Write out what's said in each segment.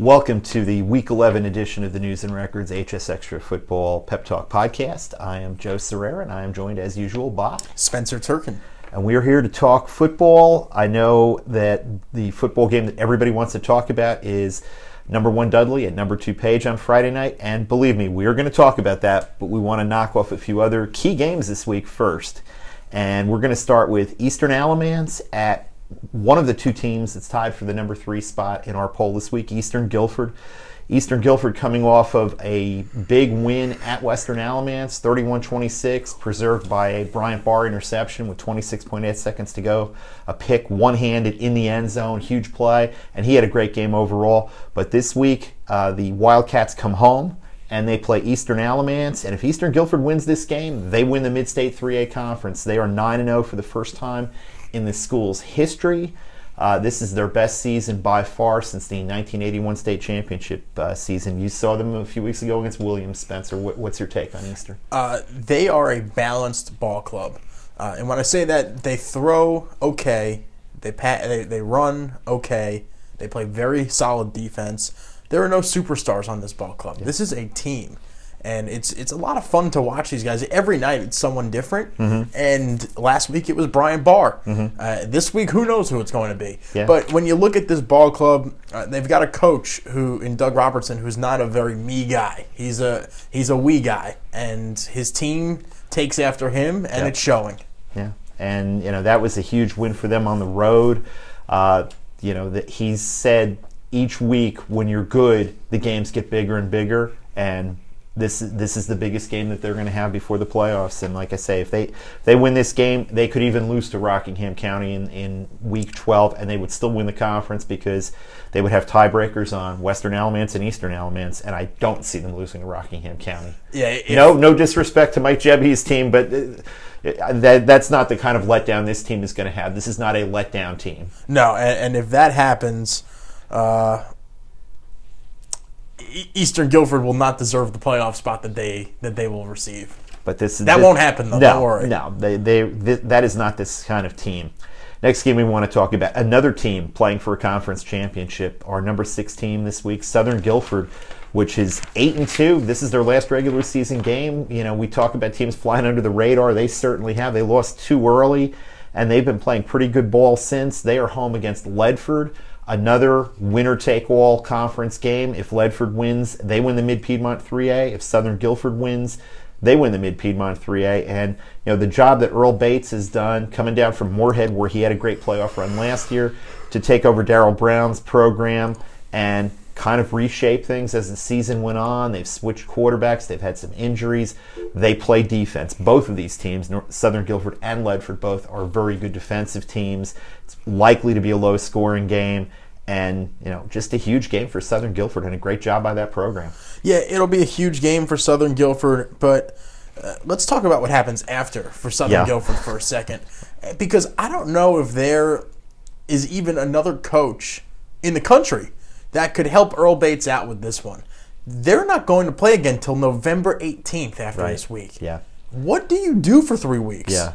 Welcome to the Week 11 edition of the News and Records HS Extra Football Pep Talk podcast. I am Joe Sirera, and I am joined as usual by Spencer Turkin. And we are here to talk football. I know that the football game that everybody wants to talk about is number one Dudley and number two Page on Friday night. And believe me, we are going to talk about that, but we want to knock off a few other key games this week first. And we're going to start with Eastern Alamance at one of the two teams that's tied for the number three spot in our poll this week, Eastern Guilford. Eastern Guilford coming off of a big win at Western Alamance, 31 26, preserved by a Bryant Barr interception with 26.8 seconds to go. A pick one handed in the end zone, huge play, and he had a great game overall. But this week, uh, the Wildcats come home and they play Eastern Alamance. And if Eastern Guilford wins this game, they win the Mid State 3A Conference. They are 9 0 for the first time in the school's history. Uh, this is their best season by far since the 1981 state championship uh, season. You saw them a few weeks ago against Williams Spencer. What, what's your take on Eastern? Uh, they are a balanced ball club, uh, and when I say that, they throw okay, they pat, they, they run okay, they play very solid defense. There are no superstars on this ball club. Yeah. This is a team and it's it's a lot of fun to watch these guys. Every night it's someone different. Mm-hmm. And last week it was Brian Barr. Mm-hmm. Uh, this week, who knows who it's going to be? Yeah. But when you look at this ball club, uh, they've got a coach who, in Doug Robertson, who's not a very me guy. He's a he's a we guy, and his team takes after him, and it's showing. Yeah, and you know that was a huge win for them on the road. Uh, you know that he's said each week when you're good, the games get bigger and bigger, and this this is the biggest game that they're going to have before the playoffs. And like I say, if they they win this game, they could even lose to Rockingham County in, in week 12, and they would still win the conference because they would have tiebreakers on Western Alamance and Eastern Alamance. And I don't see them losing to Rockingham County. Yeah. If, no, no disrespect to Mike Jebby's team, but. Uh, that that's not the kind of letdown this team is going to have. This is not a letdown team. No, and, and if that happens, uh, Eastern Guilford will not deserve the playoff spot that they that they will receive. But this that this, won't happen though. No, don't worry. No, they, they that is not this kind of team. Next game we want to talk about another team playing for a conference championship. Our number six team this week, Southern Guilford, which is eight and two. This is their last regular season game. You know, we talk about teams flying under the radar. They certainly have. They lost too early, and they've been playing pretty good ball since. They are home against Ledford another winner take all conference game. If Ledford wins, they win the Mid Piedmont 3A. If Southern Guilford wins, they win the Mid Piedmont 3A. And you know the job that Earl Bates has done coming down from Morehead, where he had a great playoff run last year, to take over Daryl Brown's program and kind of reshape things as the season went on. They've switched quarterbacks, they've had some injuries. They play defense. Both of these teams, Southern Guilford and Ledford, both are very good defensive teams. It's likely to be a low scoring game. And, you know, just a huge game for Southern Guilford and a great job by that program. Yeah, it'll be a huge game for Southern Guilford, but uh, let's talk about what happens after for Southern yeah. Guilford for a second. Because I don't know if there is even another coach in the country that could help Earl Bates out with this one. They're not going to play again until November 18th after right. this week. Yeah. What do you do for three weeks? Yeah.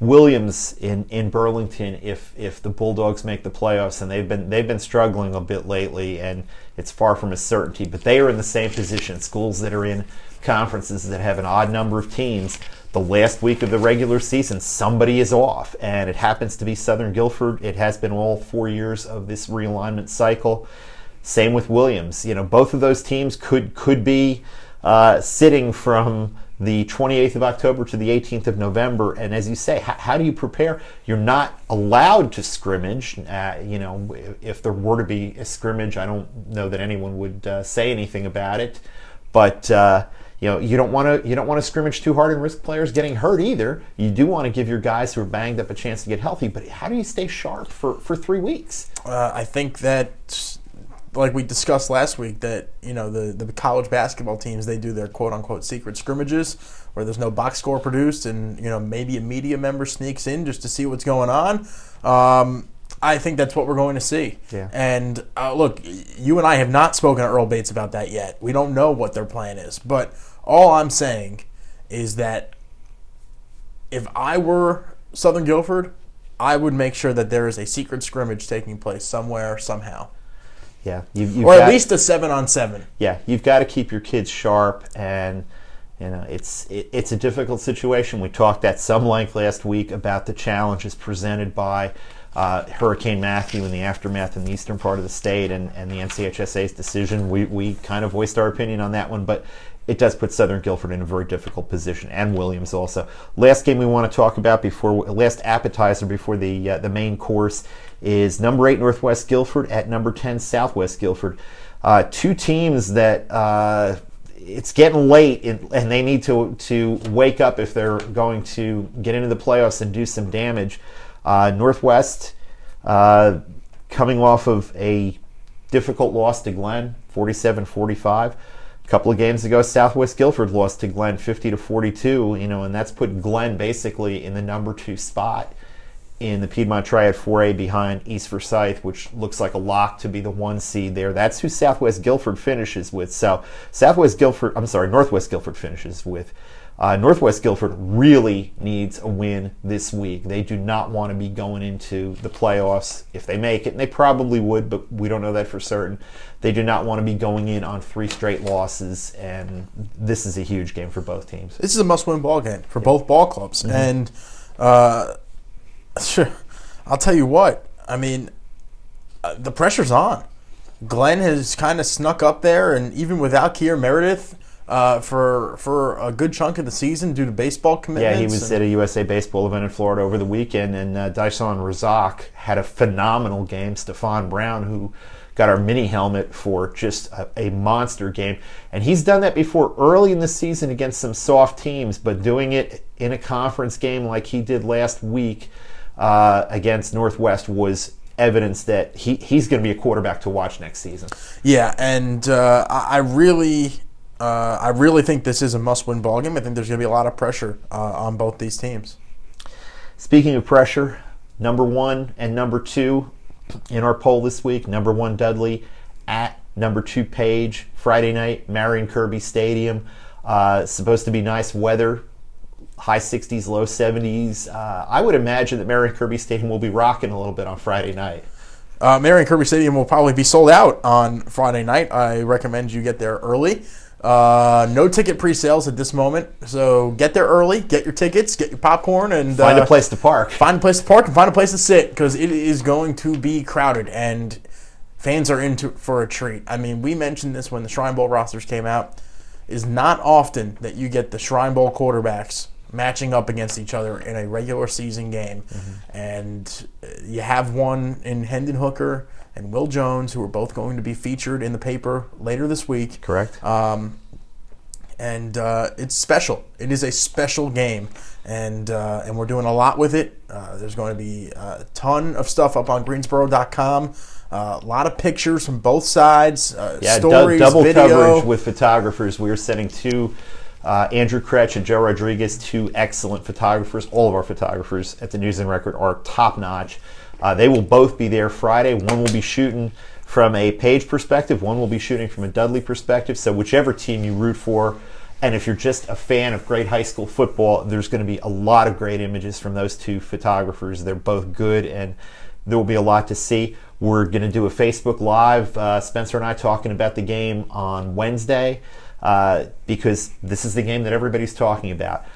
Williams in, in Burlington, if if the Bulldogs make the playoffs, and they've been they've been struggling a bit lately, and it's far from a certainty, but they are in the same position. Schools that are in conferences that have an odd number of teams, the last week of the regular season, somebody is off, and it happens to be Southern Guilford. It has been all four years of this realignment cycle. Same with Williams. You know, both of those teams could could be uh, sitting from the 28th of October to the 18th of November. And as you say, how, do you prepare? You're not allowed to scrimmage. Uh, you know, if there were to be a scrimmage, I don't know that anyone would uh, say anything about it. But uh, you know, you don't want to you don't want to scrimmage too hard and risk players getting hurt either. You do want to give your guys who are banged up a chance to get healthy. But how do you stay sharp for for three weeks? Uh, I think that like we discussed last week that you know the the college basketball teams they do their quote unquote secret scrimmages where there's no box score produced and you know maybe a media member sneaks in just to see what's going on. Um, I think that's what we're going to see. Yeah. And uh, look, you and I have not spoken to Earl Bates about that yet. We don't know what their plan is, but all I'm saying is that if I were Southern Guilford, I would make sure that there is a secret scrimmage taking place somewhere somehow Yeah, you, you've or at got- least a seven on seven. yeah, you've got to keep your kids sharp, and you know it's it, it's a difficult situation. We talked at some length last week about the challenges presented by uh, Hurricane Matthew in the aftermath in the eastern part of the state, and, and the NCHSAA's decision. We we kind of voiced our opinion on that one, but. It does put Southern Guilford in a very difficult position, and Williams also. Last game we want to talk about before last appetizer before the uh, the main course is number eight Northwest Guilford at number ten Southwest Guilford. Uh, two teams that uh, it's getting late in, and they need to to wake up if they're going to get into the playoffs and do some damage. Uh, Northwest uh, coming off of a difficult loss to Glenn, 47-45. Couple of games ago, Southwest Guilford lost to Glenn 50 to 42. You know, and that's put Glenn basically in the number two spot in the Piedmont Triad 4A behind East Forsyth, which looks like a lock to be the one seed there. That's who Southwest Guilford finishes with. So Southwest Guilford, I'm sorry, Northwest Guilford finishes with. Uh, Northwest Guilford really needs a win this week. They do not want to be going into the playoffs if they make it, and they probably would, but we don't know that for certain. They do not want to be going in on three straight losses, and this is a huge game for both teams. This is a must-win ball game for both ball clubs, and uh, sure, I'll tell you what. I mean, uh, the pressure's on. Glenn has kind of snuck up there, and even without Kier Meredith uh, for for a good chunk of the season due to baseball commitments. Yeah, he was at a USA Baseball event in Florida over the weekend, and uh, Dyson Razak had a phenomenal game. Stefan Brown, who got our mini helmet for just a, a monster game, and he's done that before early in the season against some soft teams, but doing it in a conference game like he did last week uh, against Northwest was evidence that he, he's going to be a quarterback to watch next season. Yeah, and uh, I really, uh, I really think this is a must-win ball game. I think there's going to be a lot of pressure uh, on both these teams. Speaking of pressure, number one and number two in our poll this week. Number one, Dudley at number two, Page. Friday night, Marion Kirby Stadium. Uh, supposed to be nice weather, high 60s, low 70s. Uh, I would imagine that Marion Kirby Stadium will be rocking a little bit on Friday night. Uh, Marion Kirby Stadium will probably be sold out on Friday night. I recommend you get there early. Uh, no ticket pre-sales at this moment, so get there early, get your tickets, get your popcorn, and Find uh, a place to park. find a place to park and find a place to sit because it is going to be crowded and fans are into for a treat. I mean, we mentioned this when the Shrine Bowl rosters came out. Is not often that you get the Shrine Bowl quarterbacks matching up against each other in a regular season game, and uh, you have one in Hendon Hooker and Will Jones, who are both going to be featured in the paper later this week Correct? and uh, it's special. It is a special game, and uh, and we're doing a lot with it. Uh, there's going to be a ton of stuff up on Greensboro.com. Uh, a lot of pictures from both sides, uh, Yeah, stories, double video. coverage with photographers. We are sending two, uh, Andrew Krech and Joe Rodriguez, two excellent photographers. All of our photographers at the News and Record are top notch. Uh, they will both be there Friday. One will be shooting from a page perspective, one will be shooting from a Dudley perspective. So, whichever team you root for, and if you're just a fan of great high school football, there's going to be a lot of great images from those two photographers. They're both good, and there will be a lot to see. We're going to do a Facebook Live, uh, Spencer and I talking about the game on Wednesday, uh, because this is the game that everybody's talking about.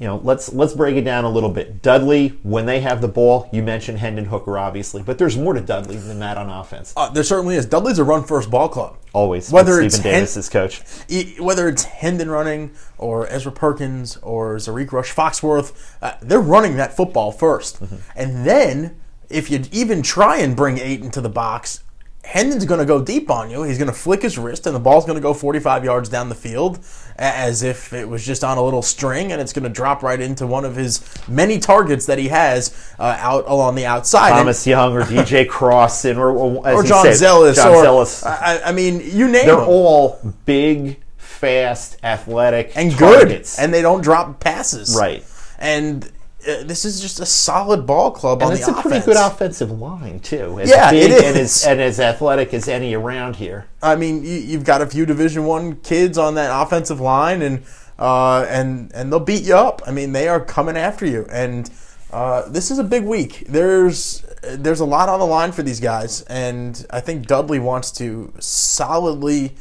You know, let's let's break it down a little bit. Dudley, when they have the ball, you mentioned Hendon Hooker, obviously, but there's more to Dudley than that on offense. Uh, there certainly is. Dudley's a run first ball club. Always, Whether it's Stephen Hen- Davis as coach. E- whether it's Hendon running or Ezra Perkins or Zarik Rush Foxworth, uh, they're running that football 1st And then, if you even try and bring eight into the box, Hendon's going to go deep on you. He's going to flick his wrist, and the ball's going to go 45 yards down the field as if it was just on a little string, and it's going to drop right into one of his many targets that he has uh, out along the outside. And- Thomas Young or DJ Cross and or, or, as or John said, Zealous. John or, Zealous. I, I mean, you name They're them. all big, fast, athletic, and targets. good, and they don't drop passes. Right. And uh, this is just a solid ball club on And it's a offense. pretty good offensive line too. As Yeah, big it and as, and as athletic as any around here. I mean, you, you've got a few Division One kids on that offensive line, and uh, and and they'll beat you up. I mean, they are coming after you, and Uh, this is a big week. There's there's a lot on the line for these guys, and I think Dudley wants to solidly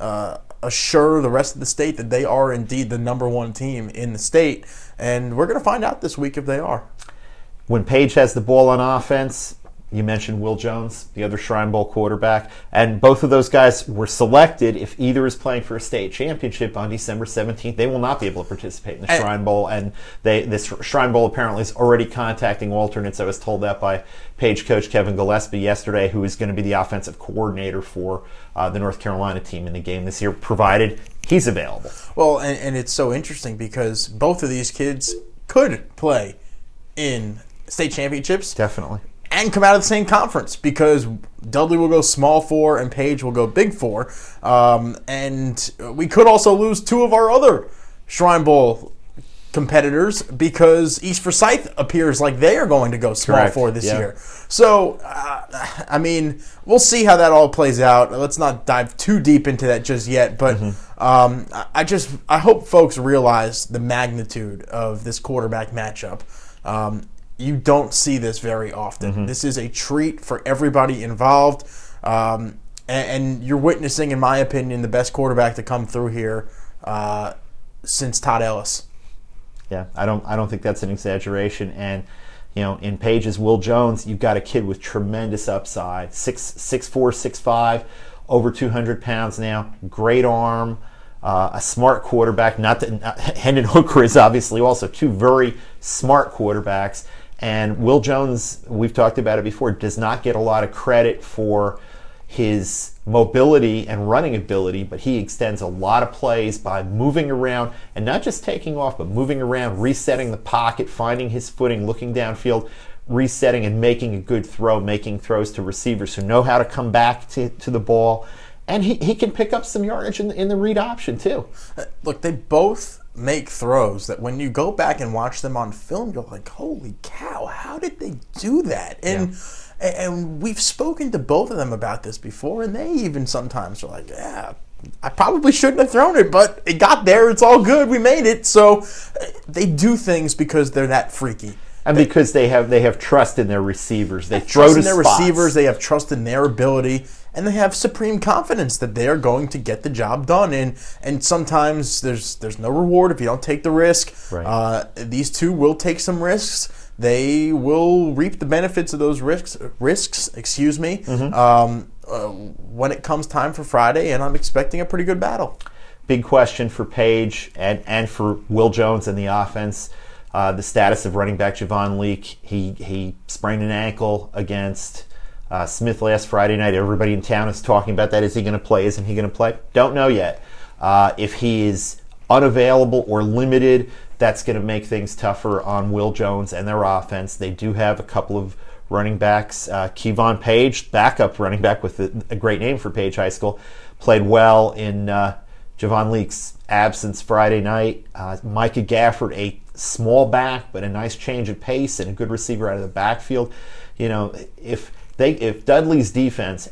uh, assure the rest of the state that they are indeed the number one team in the state, and we're going to find out this week if they are. When Page has the ball on offense, you mentioned Will Jones, the other Shrine Bowl quarterback, and both of those guys were selected. If either is playing for a state championship on December 17th, they will not be able to participate in the And- Shrine Bowl. And they, this Shrine Bowl apparently is already contacting alternates. I was told that by Page coach Kevin Gillespie yesterday, who is going to be the offensive coordinator for uh, the North Carolina team in the game this year, provided he's available. Well, and, and it's so interesting because both of these kids could play in state championships Definitely. And come out of the same conference because Dudley will go small four and Page will go big four. Um, and we could also lose two of our other Shrine Bowl competitors because East Forsyth appears like they are going to go small Correct. four this Yeah. year. So, uh, I mean, we'll see how that all plays out. Let's not dive too deep into that just yet, but um, I- I just I hope folks realize the magnitude of this quarterback matchup. Um, you don't see this very often. This is a treat for everybody involved, um, and, and you're witnessing, in my opinion, the best quarterback to come through here uh, since Todd Ellis. Yeah, I don't I don't think that's an exaggeration. And you know, in Page's Will Jones, you've got a kid with tremendous upside. Six six four, six five, over two hundred pounds now. Great arm, uh, a smart quarterback. Not that not, Hendon Hooker is obviously also two very smart quarterbacks. And Will Jones, we've talked about it before, does not get a lot of credit for his mobility and running ability, but he extends a lot of plays by moving around and not just taking off, but moving around, resetting the pocket, finding his footing, looking downfield, resetting and making a good throw, making throws to receivers who know how to come back to, to the ball. And he, he can pick up some yardage in, in the read option too. Uh, look, they both make throws that when you go back and watch them on film, you're like, holy cow, how did they do that? And and we've spoken to both of them about this before, and they even sometimes are like, yeah. I probably shouldn't have thrown it, but it got there. It's all good. We made it. So uh, they do things because they're that freaky. And because they have they have trust in their receivers, they throw trust to in their spots. receivers. They have trust in their ability, and they have supreme confidence that they are going to get the job done. And and sometimes there's there's no reward if you don't take the risk. Right. Uh, these two will take some risks. They will reap the benefits of those risks. Risks, excuse me. Mm-hmm. Um, uh, when it comes time for Friday, and I'm expecting a pretty good battle. big question for Page and, and for Will Jones and the offense. Uh, the status of running back Javon Leake. He he sprained an ankle against uh, Smith last Friday night. Everybody in town is talking about that. Is he going to play? Isn't he going to play? Don't know yet. Uh, if he is unavailable or limited, that's going to make things tougher on Will Jones and their offense. They do have a couple of running backs. Uh, Kevon Page, backup running back with a, a great name for Page High School, played well in uh, Javon Leake's absence Friday night. Uh, Micah Gafford, a small back but a nice change of pace and a good receiver out of the backfield. You know, if they if Dudley's defense,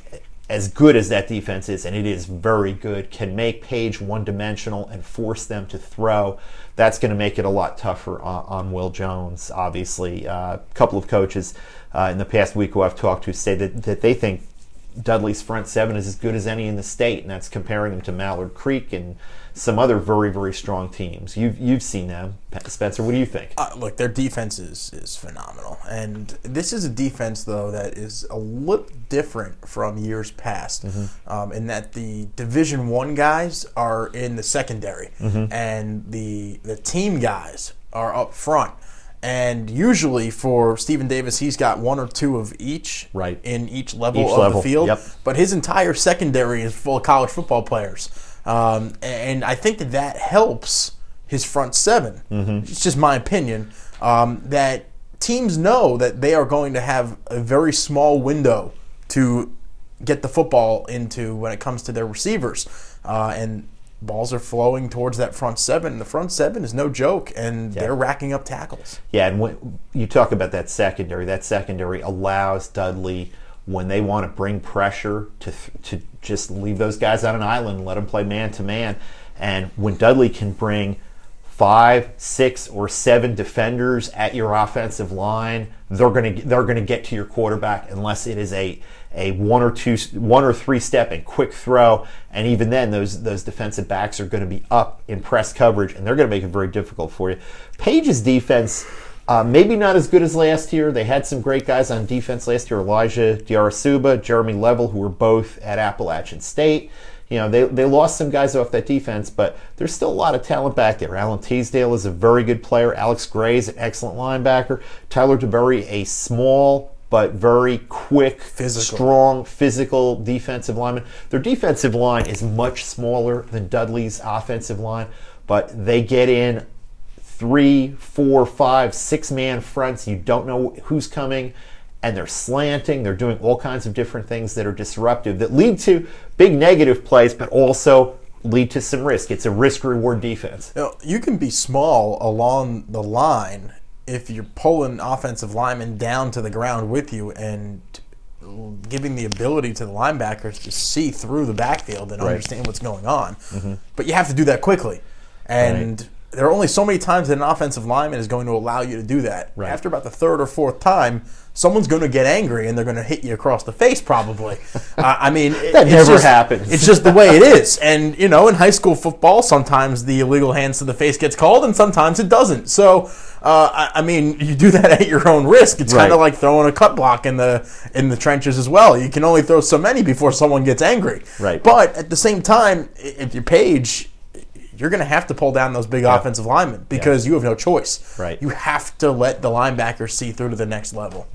as good as that defense is, and it is very good, can make Page one dimensional and force them to throw, that's going to make it a lot tougher on, on Will Jones. Obviously, uh, a couple of coaches uh, in the past week who I've talked to say that, that they think Dudley's front seven is as good as any in the state, and that's comparing them to Mallard Creek and some other very, very strong teams. You've you've seen them, Spencer. What do you think? Uh, look, their defense is, is phenomenal. And this is a defense, though, that is a little different from years past um, in that the Division One guys are in the secondary and the, the team guys are up front. And usually for Stephen Davis, he's got one or two of each Right. in each level Each of level, the field. yep. But his entire secondary is full of college football players. Um, and I think that that helps his front 7 It's just my opinion um, that teams know that they are going to have a very small window to get the football into when it comes to their receivers. Uh, and balls are flowing towards that front seven. The front seven is no joke, and they're racking up tackles. Yeah, and when you talk about that secondary, that secondary allows Dudley when they want to bring pressure to to just leave those guys on an island, and let them play man to man. And when Dudley can bring five, six, or seven defenders at your offensive line, they're going to they're to get to your quarterback unless it is a a one or two one or three step and quick throw. And even then those those defensive backs are going to be up in press coverage and they're going to make it very difficult for you. Page's defense uh, maybe not as good as last year. They had some great guys on defense last year. Elijah diarasuba jeremy level who were both at appalachian state you know, they, they lost some guys off that defense, but there's still a lot of talent back there. Alan Teasdale is a very good player. Alex Gray is an excellent linebacker. Tyler DeBurry, a small but very quick, Physical. strong, physical defensive lineman. Their defensive line is much smaller than Dudley's offensive line, but they get in three, four, five, six man fronts. You don't know who's coming, and they're slanting. They're doing all kinds of different things that are disruptive that lead to big negative plays, but also lead to some risk. It's a risk reward defense. You, know, you can be small along the line if you're pulling offensive linemen down to the ground with you and giving the ability to the linebackers to see through the backfield and Right. understand what's going on. Mm-hmm. But you have to do that quickly. And Right. There are only so many times that an offensive lineman is going to allow you to do that. Right. After about the third or fourth time, someone's going to get angry and they're going to hit you across the face, probably. uh, I mean, it- That it's never just- happens. It's just the way it is. And, you know, in high school football, sometimes the illegal hands to the face gets called and sometimes it doesn't. So, uh, I, I mean, you do that at your own risk. It's kind of like throwing a cut block in the in the trenches as well. You can only throw so many before someone gets angry. Right. But at the same time, if you're Page, you're going to have to pull down those big offensive linemen because you have no choice. Right. You have to let the linebackers see through to the next level.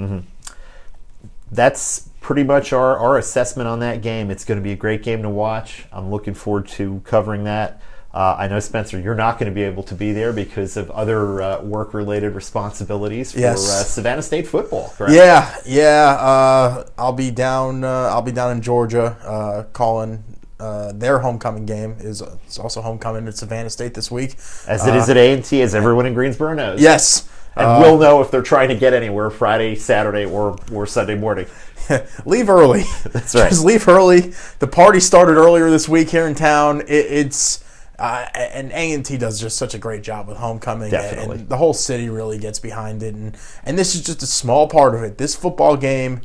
that's pretty much our, our assessment on that game. It's going to be a great game to watch. I'm looking forward to covering that. Uh, I know, Spencer, you're not going to be able to be there because of other uh, work related responsibilities for Yes. uh, Savannah State football, correct? Yeah, yeah. Uh, I'll be down. Uh, I'll be down in Georgia, uh, calling uh, their homecoming game. is It's also homecoming at Savannah State this week. As it is at A&T, as everyone in Greensboro knows. Yes. And Uh, we'll know if they're trying to get anywhere Friday, Saturday, or, or Sunday morning. leave early. That's right. Just leave early. The party started earlier this week here in town. It, it's uh, and A and T does just such a great job with homecoming. Definitely. and the whole city really gets behind it. And and this is just a small part of it. This football game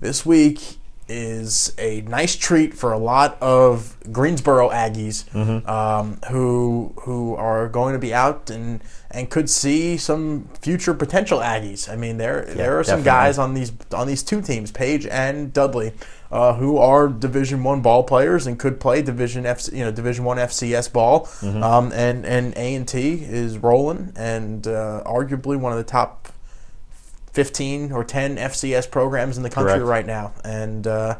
this week is a nice treat for a lot of Greensboro Aggies Mm-hmm. um, who who are going to be out and and could see some future potential Aggies. I mean, there there are some definitely. guys on these on these two teams, Page and Dudley, uh, who are Division One ball players and could play Division F, you know, Division One FCS ball. Mm-hmm. Um, and and A and T is rolling and uh, arguably one of the top fifteen or ten FCS programs in the country Correct. right now. And uh,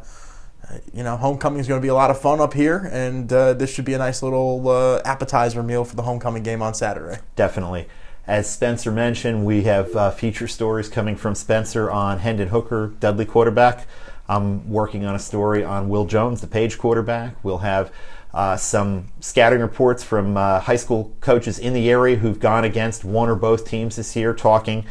you know, homecoming is going to be a lot of fun up here, and uh, this should be a nice little uh, appetizer meal for the homecoming game on Saturday. Definitely. As Spencer mentioned, we have uh, feature stories coming from Spencer on Hendon Hooker, Dudley quarterback. I'm working on a story on Will Jones, the Page quarterback. We'll have uh, some scouting reports from uh, high school coaches in the area who've gone against one or both teams this year, talking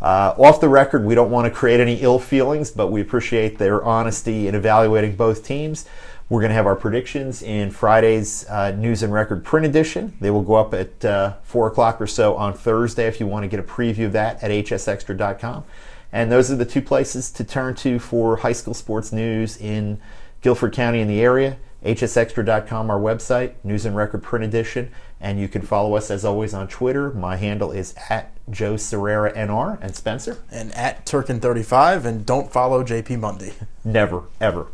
uh, off the record. We don't want to create any ill feelings, but we appreciate their honesty in evaluating both teams. We're going to have our predictions in Friday's uh, News and Record print edition. They will go up at uh, 4 o'clock or so on Thursday if you want to get a preview of that at hsextra.com. And those are the two places to turn to for high school sports news in Guilford County and the area. hsextra.com, our website, News and Record print edition. And you can follow us as always on Twitter. My handle is at Joe Sirera NR. And Spencer? And at Turkin35, and don't follow JP Mundy. Never, ever.